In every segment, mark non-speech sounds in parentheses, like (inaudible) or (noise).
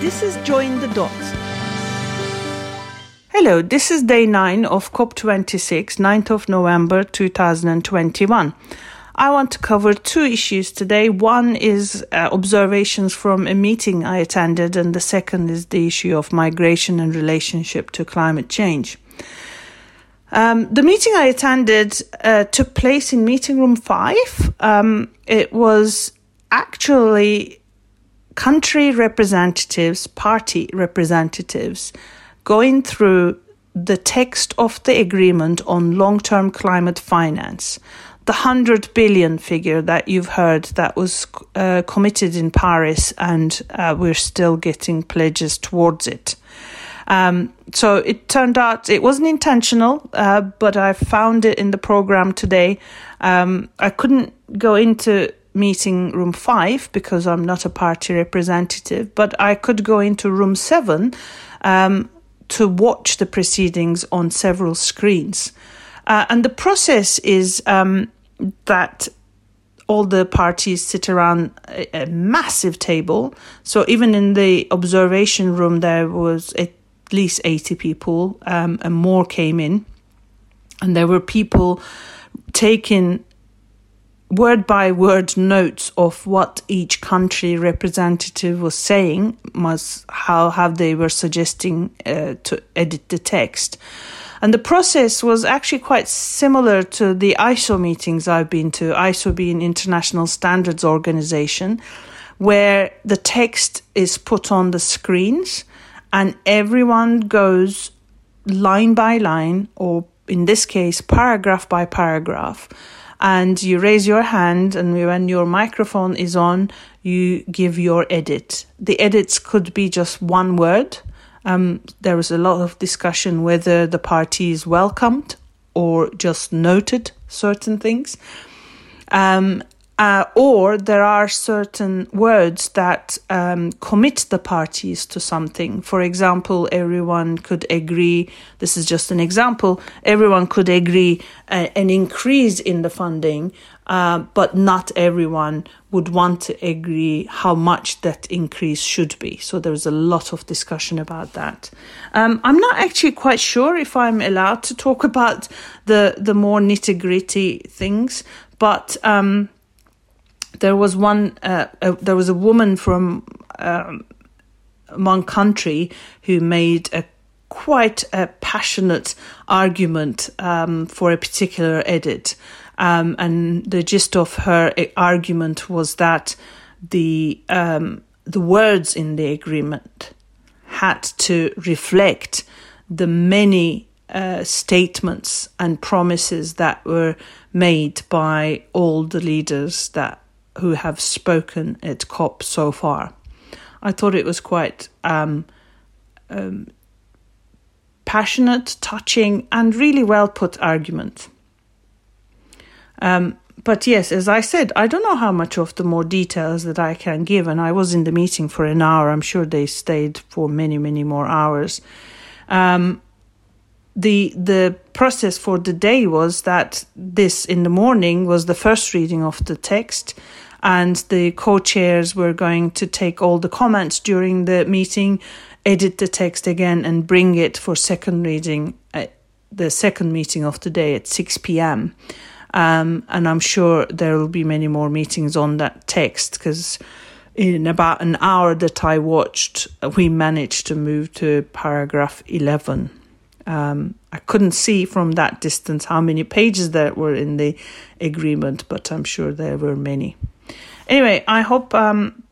This is Join the Dots. Hello, this is day 9 of COP26, 9th of November 2021. I want to cover two issues today. One is uh, observations from a meeting I attended, and the second is the issue of migration and relationship to climate change. Um, the meeting I attended uh, took place in meeting room five. Um, it was actually country representatives, party representatives, going through the text of the agreement on long term climate finance. The 100 billion figure that you've heard that was uh, committed in Paris, and uh, we're still getting pledges towards it. Um, so it turned out it wasn't intentional, uh, but I found it in the program today. Um, I couldn't go into meeting room five because I'm not a party representative, but I could go into room seven um, to watch the proceedings on several screens. Uh, and the process is um, that all the parties sit around a, a, massive table. So even in the observation room, there was at least 80 people, um, and more came in. And there were people taking word by word notes of what each country representative was saying, how, how they were suggesting uh, to edit the text. And the process was actually quite similar to the ISO meetings I've been to, ISO being International Standards Organization, where the text is put on the screens and everyone goes line by line, or in this case, paragraph by paragraph and you raise your hand and when your microphone is on you give your edit. The edits could be just one word. Um, there was a lot of discussion whether the parties welcomed or just noted certain things. Um, uh, or there are certain words that um, commit the parties to something. For example, everyone could agree, this is just an example, everyone could agree uh, an increase in the funding, uh, but not everyone would want to agree how much that increase should be. So there's a lot of discussion about that. Um, I'm not actually quite sure if I'm allowed to talk (laughs) about the, the more nitty gritty things, but. Um, there was one uh, uh, there was a woman from um, one country who made a quite a passionate argument um, for a particular edit. Um, and the gist of her uh, argument was that the um, the words in the agreement had to reflect the many uh, statements and promises that were made by all the leaders that who have spoken at COP so far. I thought it was quite um, um, passionate, touching, and really well put argument. Um, but yes, as I said, I don't know how much of the more details that I can give, and I was in the meeting for an hour. I'm sure they stayed for many, many more hours. Um, the the process for the day was that this in the morning was the first reading of the text and the co-chairs were going to take all the comments during the meeting, edit the text again, and bring it for second reading at the second meeting of the day at 6 p.m. Um, and I'm sure there will be many more meetings on that text because in about an hour that I watched, we managed to move to paragraph 11. Um, I couldn't see from that distance how many pages there were in the agreement, but I'm sure there were many. Anyway, I hope um,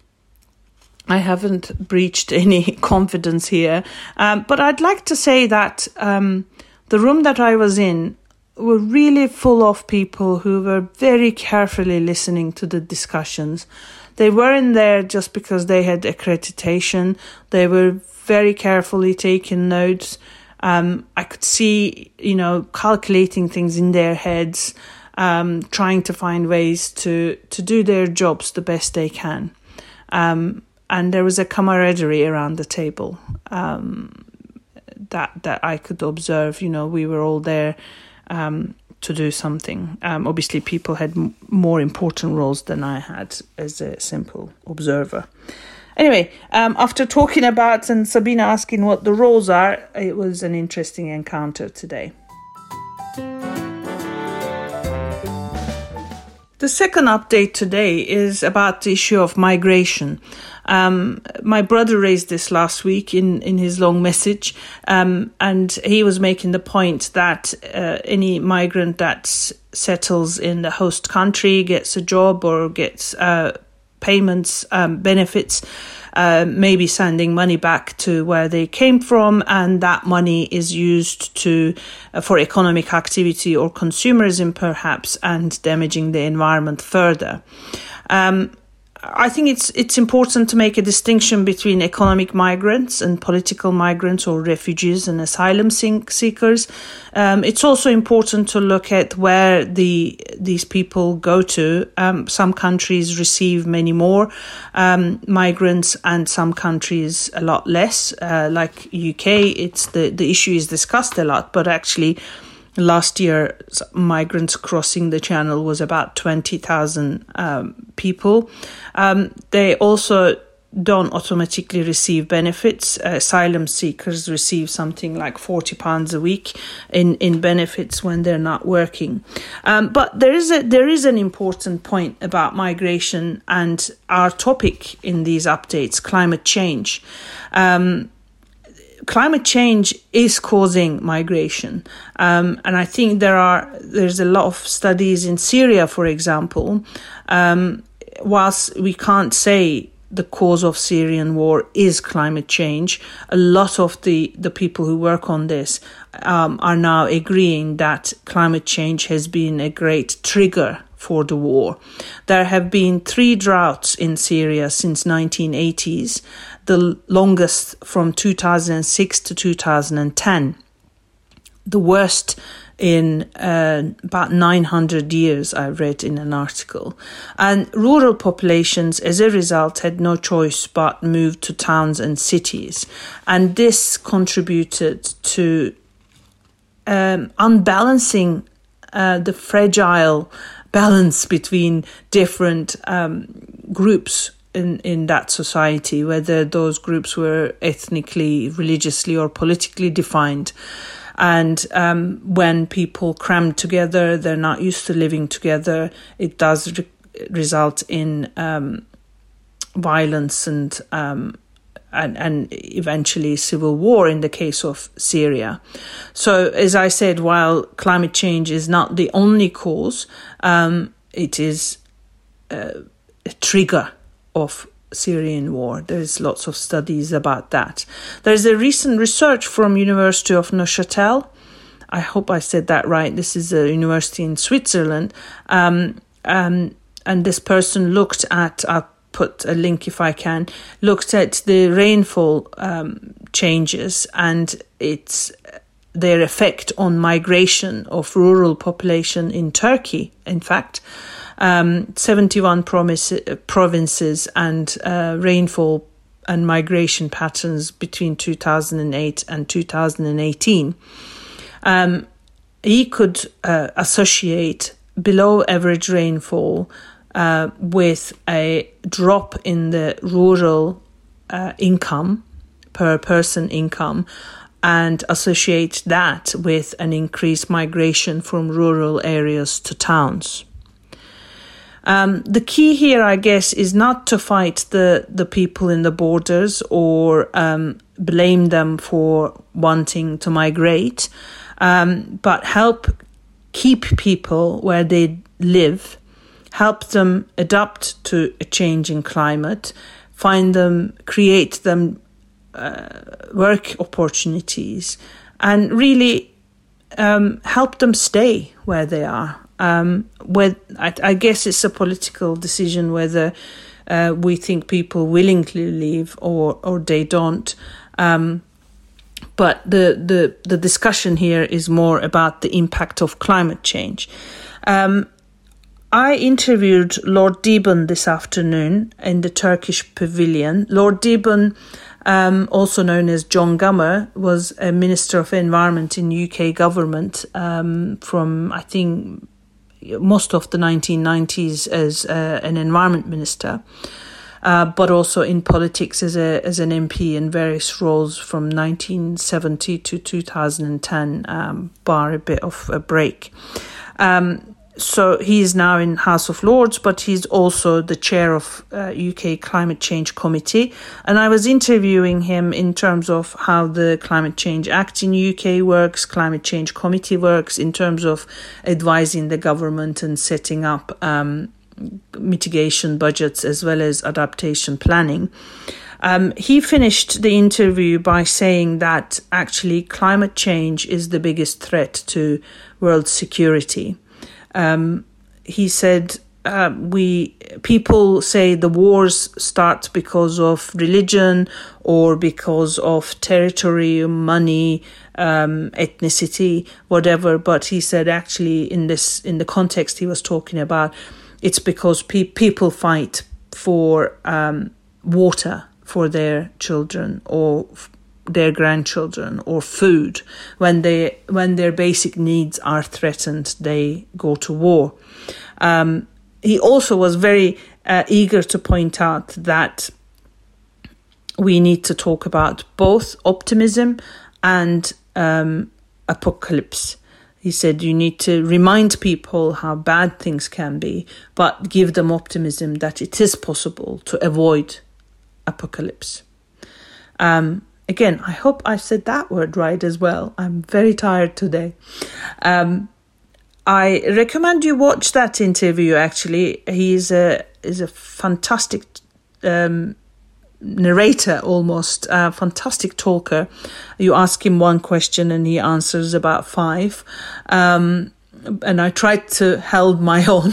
I haven't breached (laughs) any confidence here. Um, but I'd like to say that um, the room that I was in were really full of people who were very carefully listening to the discussions. They weren't there just because they had accreditation. They were very carefully taking notes. Um, I could see, you know, calculating things in their heads um, trying to find ways to to do their jobs the best they can. Um, and there was a camaraderie around the table um, that that I could observe. You know, we were all there um, to do something. Um, obviously, people had m- more important roles than I had as a simple observer. Anyway, um, after talking about and Sabina asking what the roles are, it was an interesting encounter today. The second update today is about the issue of migration. Um, my brother raised this last week in, in his long message, um, and he was making the point that uh, any migrant that settles in the host country, gets a job, or gets uh, payments, um, benefits, uh, maybe sending money back to where they came from, and that money is used to uh, for economic activity or consumerism, perhaps, and damaging the environment further. Um, I think it's it's important to make a distinction between economic migrants and political migrants or refugees and asylum seekers. Um, it's also important to look at where the these people go to. Um, some countries receive many more um, migrants, and some countries a lot less. Uh, like UK, it's the the issue is discussed a lot, but actually last year migrants crossing the channel was about 20,000 um, people. Um, they also don't automatically receive benefits. Asylum seekers receive something like forty pounds a week in, in benefits when they're not working. Um, but there is a there is an important point about migration and our topic in these updates: climate change. Um, climate change is causing migration, um, and I think there are there's a lot of studies in Syria, for example. Um, whilst we can't say the cause of Syrian war is climate change, a lot of the the people who work on this um, are now agreeing that climate change has been a great trigger for the war. There have been three droughts in Syria since 1980s, the longest from 2006 to 2010. The worst in uh, about 900 years, I read in an article. And rural populations, as a result, had no choice but move to towns and cities. And this contributed to um, unbalancing uh, the fragile balance between different um, groups in, in that society, whether those groups were ethnically, religiously, or politically defined. And um, when people cram together, they're not used to living together. It does re- result in um, violence and um, and, and eventually civil war in the case of Syria. So, as I said, while climate change is not the only cause, um, it is uh, a trigger of Syrian war. There's lots of studies about that. There's a recent research from University of Neuchâtel. I hope I said that right. This is a university in Switzerland. Um, um, and this person looked at, I'll put a link if I can, looked at the rainfall um, changes and its their effect on migration of rural population in Turkey, in fact um, 71 promise, provinces and uh, rainfall and migration patterns between 2008 and 2018. Um, he could uh, associate below average rainfall uh, with a drop in the rural uh, income per person income and associate that with an increased migration from rural areas to towns. Um, the key here, I guess, is not to fight the, the people in the borders or um, blame them for wanting to migrate, um, but help keep people where they live, help them adapt to a changing climate, find them, create them uh, work opportunities, and really um, help them stay where they are. Um, where I, I, guess it's a political decision whether uh, we think people willingly leave or or they don't. Um, but the, the the discussion here is more about the impact of climate change. Um, I interviewed Lord Deben this afternoon in the Turkish pavilion. Lord Deben, um, also known as John Gummer, was a Minister of Environment in UK government um, from, I think, most of the 1990s as uh, an environment minister. uh, but also in politics as a as an MP in various roles from 1970 to 2010, um, bar a bit of a break. Um, so he is now in House of Lords, but he's also the chair of uh, UK Climate Change Committee. And I was interviewing him in terms of how the Climate Change Act in UK works, Climate Change Committee works, in terms of advising the government and setting up um, mitigation budgets as well as adaptation planning. Um, he finished the interview by saying that actually climate change is the biggest threat to world security. Um, he said, uh, "We people say the wars start because of religion or because of territory, money, um, ethnicity, whatever." But he said, actually, in this in the context he was talking about, it's because pe- people fight for um, water for their children or their grandchildren or food when they when their basic needs are threatened they go to war. Um, he also was very uh, eager to point out that we need to talk about both optimism and um, apocalypse. He said you need to remind people how bad things can be but give them optimism that it is possible to avoid apocalypse. Um, Again, I hope I said that word right as well. I'm very tired today. Um, I recommend you watch that interview. Actually, he's a is a fantastic um, narrator, almost a fantastic talker. You ask him one question and he answers about five. Um, and I tried to hold my (laughs) own,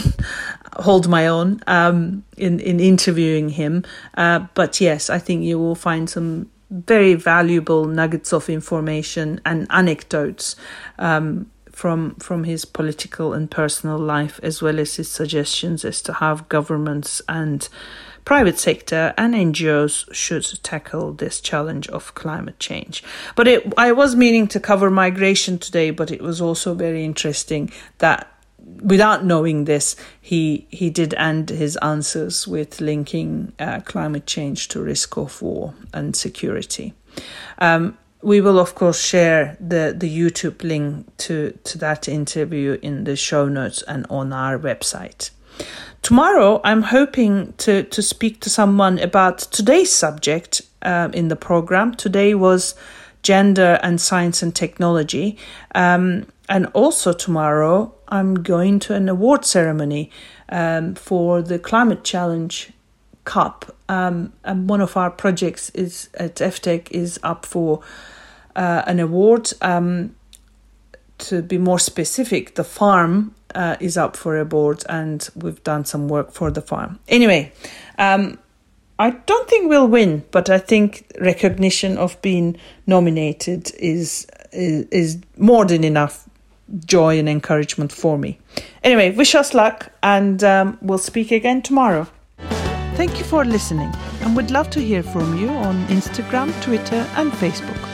hold my own um, in in interviewing him. Uh, but yes, I think you will find some very valuable nuggets of information and anecdotes um, from from his political and personal life, as well as his suggestions as to how governments and private sector and NGOs should tackle this challenge of climate change. But it, I was meaning to cover migration today, but it was also very interesting that without knowing this, he he did end his answers with linking uh, climate change to risk of war and security. Um, we will of course share the the YouTube link to to that interview in the show notes and on our website. Tomorrow, I'm hoping to to speak to someone about today's subject um, in the program. Today was gender and science and technology. Um, and also tomorrow, I'm going to an award ceremony um, for the Climate Challenge Cup. Um, and one of our projects is at FTech is up for uh, an award. Um, to be more specific, the farm uh, is up for a board, and we've done some work for the farm. Anyway, um, I don't think we'll win, but I think recognition of being nominated is is, is more than enough joy and encouragement for me. Anyway, wish us luck and um, we'll speak again tomorrow. Thank you for listening and we'd love to hear from you on Instagram, Twitter, and Facebook.